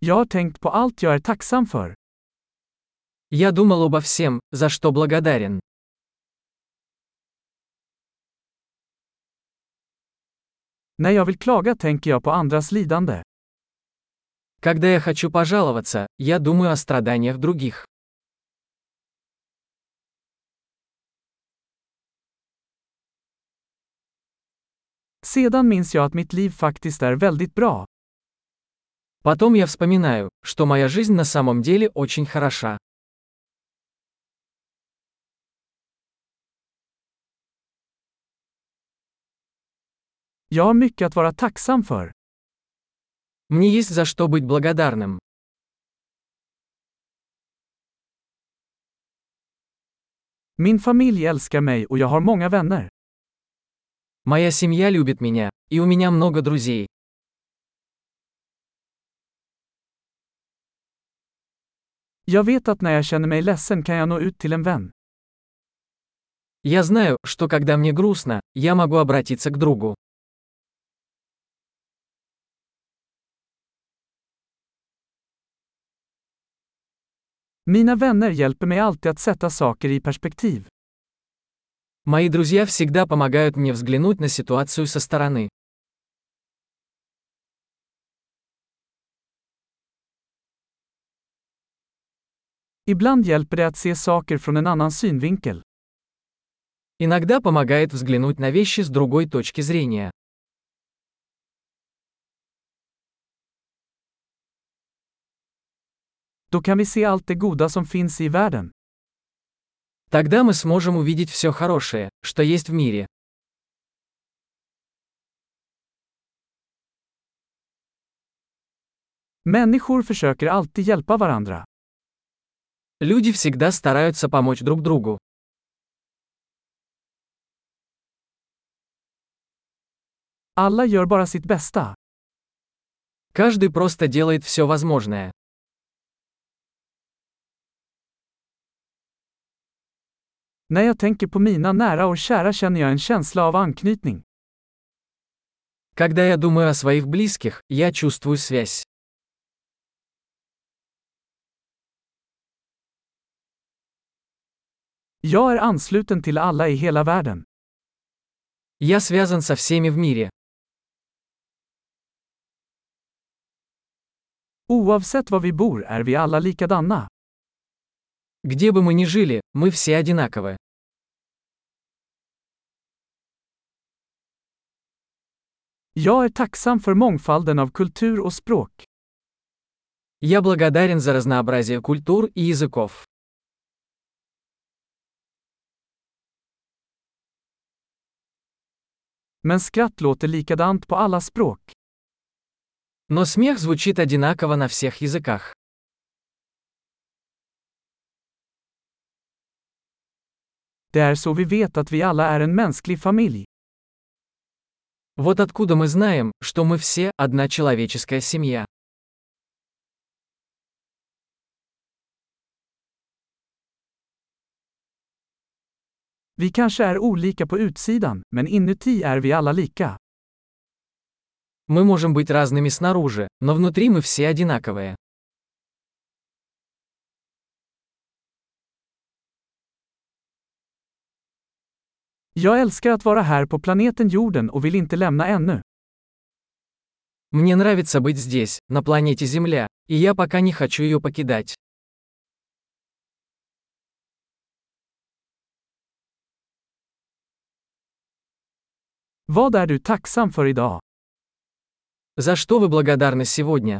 Jag har tänkt på allt jag är tacksam för. Я думал обо всем, за что благодарен. När jag vill klaga tänker jag på andras lidande. Когда я хочу пожаловаться, я думаю о страданиях других. Sedan minns jag att mitt liv faktiskt är väldigt bra. Потом я вспоминаю, что моя жизнь на самом деле очень хороша. Jag har mycket att vara tacksam för. Мне есть за что быть благодарным. Min familj älskar mig och jag har många vänner. Моя семья любит меня, и у меня много друзей. Jag vet att när jag känner mig ledsen kan jag nå ut till en vän. Я знаю, что когда мне грустно, я могу обратиться к другу. Mina vänner hjälper mig alltid att sätta saker i perspektiv. Мои друзья всегда помогают мне взглянуть на ситуацию со стороны. Ibland hjälper det att se saker från en annan synvinkel. Иногда помогает взглянуть на вещи с другой точки зрения. Då kan vi se allt det goda som finns i världen. Тогда мы сможем увидеть все хорошее, что есть в мире. Människor försöker alltid hjälpa varandra. Люди всегда стараются помочь друг другу. Alla gör bara sitt bästa. Каждый просто делает все возможное. När jag tänker på mina nära och kära känner jag en känsla av anknytning. Когда я думаю о своих близких, я чувствую связь. Jag är ansluten till alla i hela världen. Я связан со всеми в мире. Oavsett var vi bor är vi alla likadana. Где бы мы ни жили, мы все одинаковы. Jag är tacksam för mångfalden av kultur och språk. Я благодарен за разнообразие культур и языков. Men skratt låter likadant på alla språk. Но смех звучит одинаково на всех языках. Det är så vi vet att vi alla är en mänsklig familj. Вот откуда мы знаем, что мы все одна человеческая семья. Vi kanske är olika på utsidan, men inuti är vi alla lika. Мы можем быть разными снаружи, но внутри мы все одинаковые. Jag älskar att vara här på planeten jorden och vill inte lämna ännu. Мне нравится быть здесь, на планете Земля, и я пока не хочу ее покидать. Vad är du tacksam? За что вы благодарны сегодня?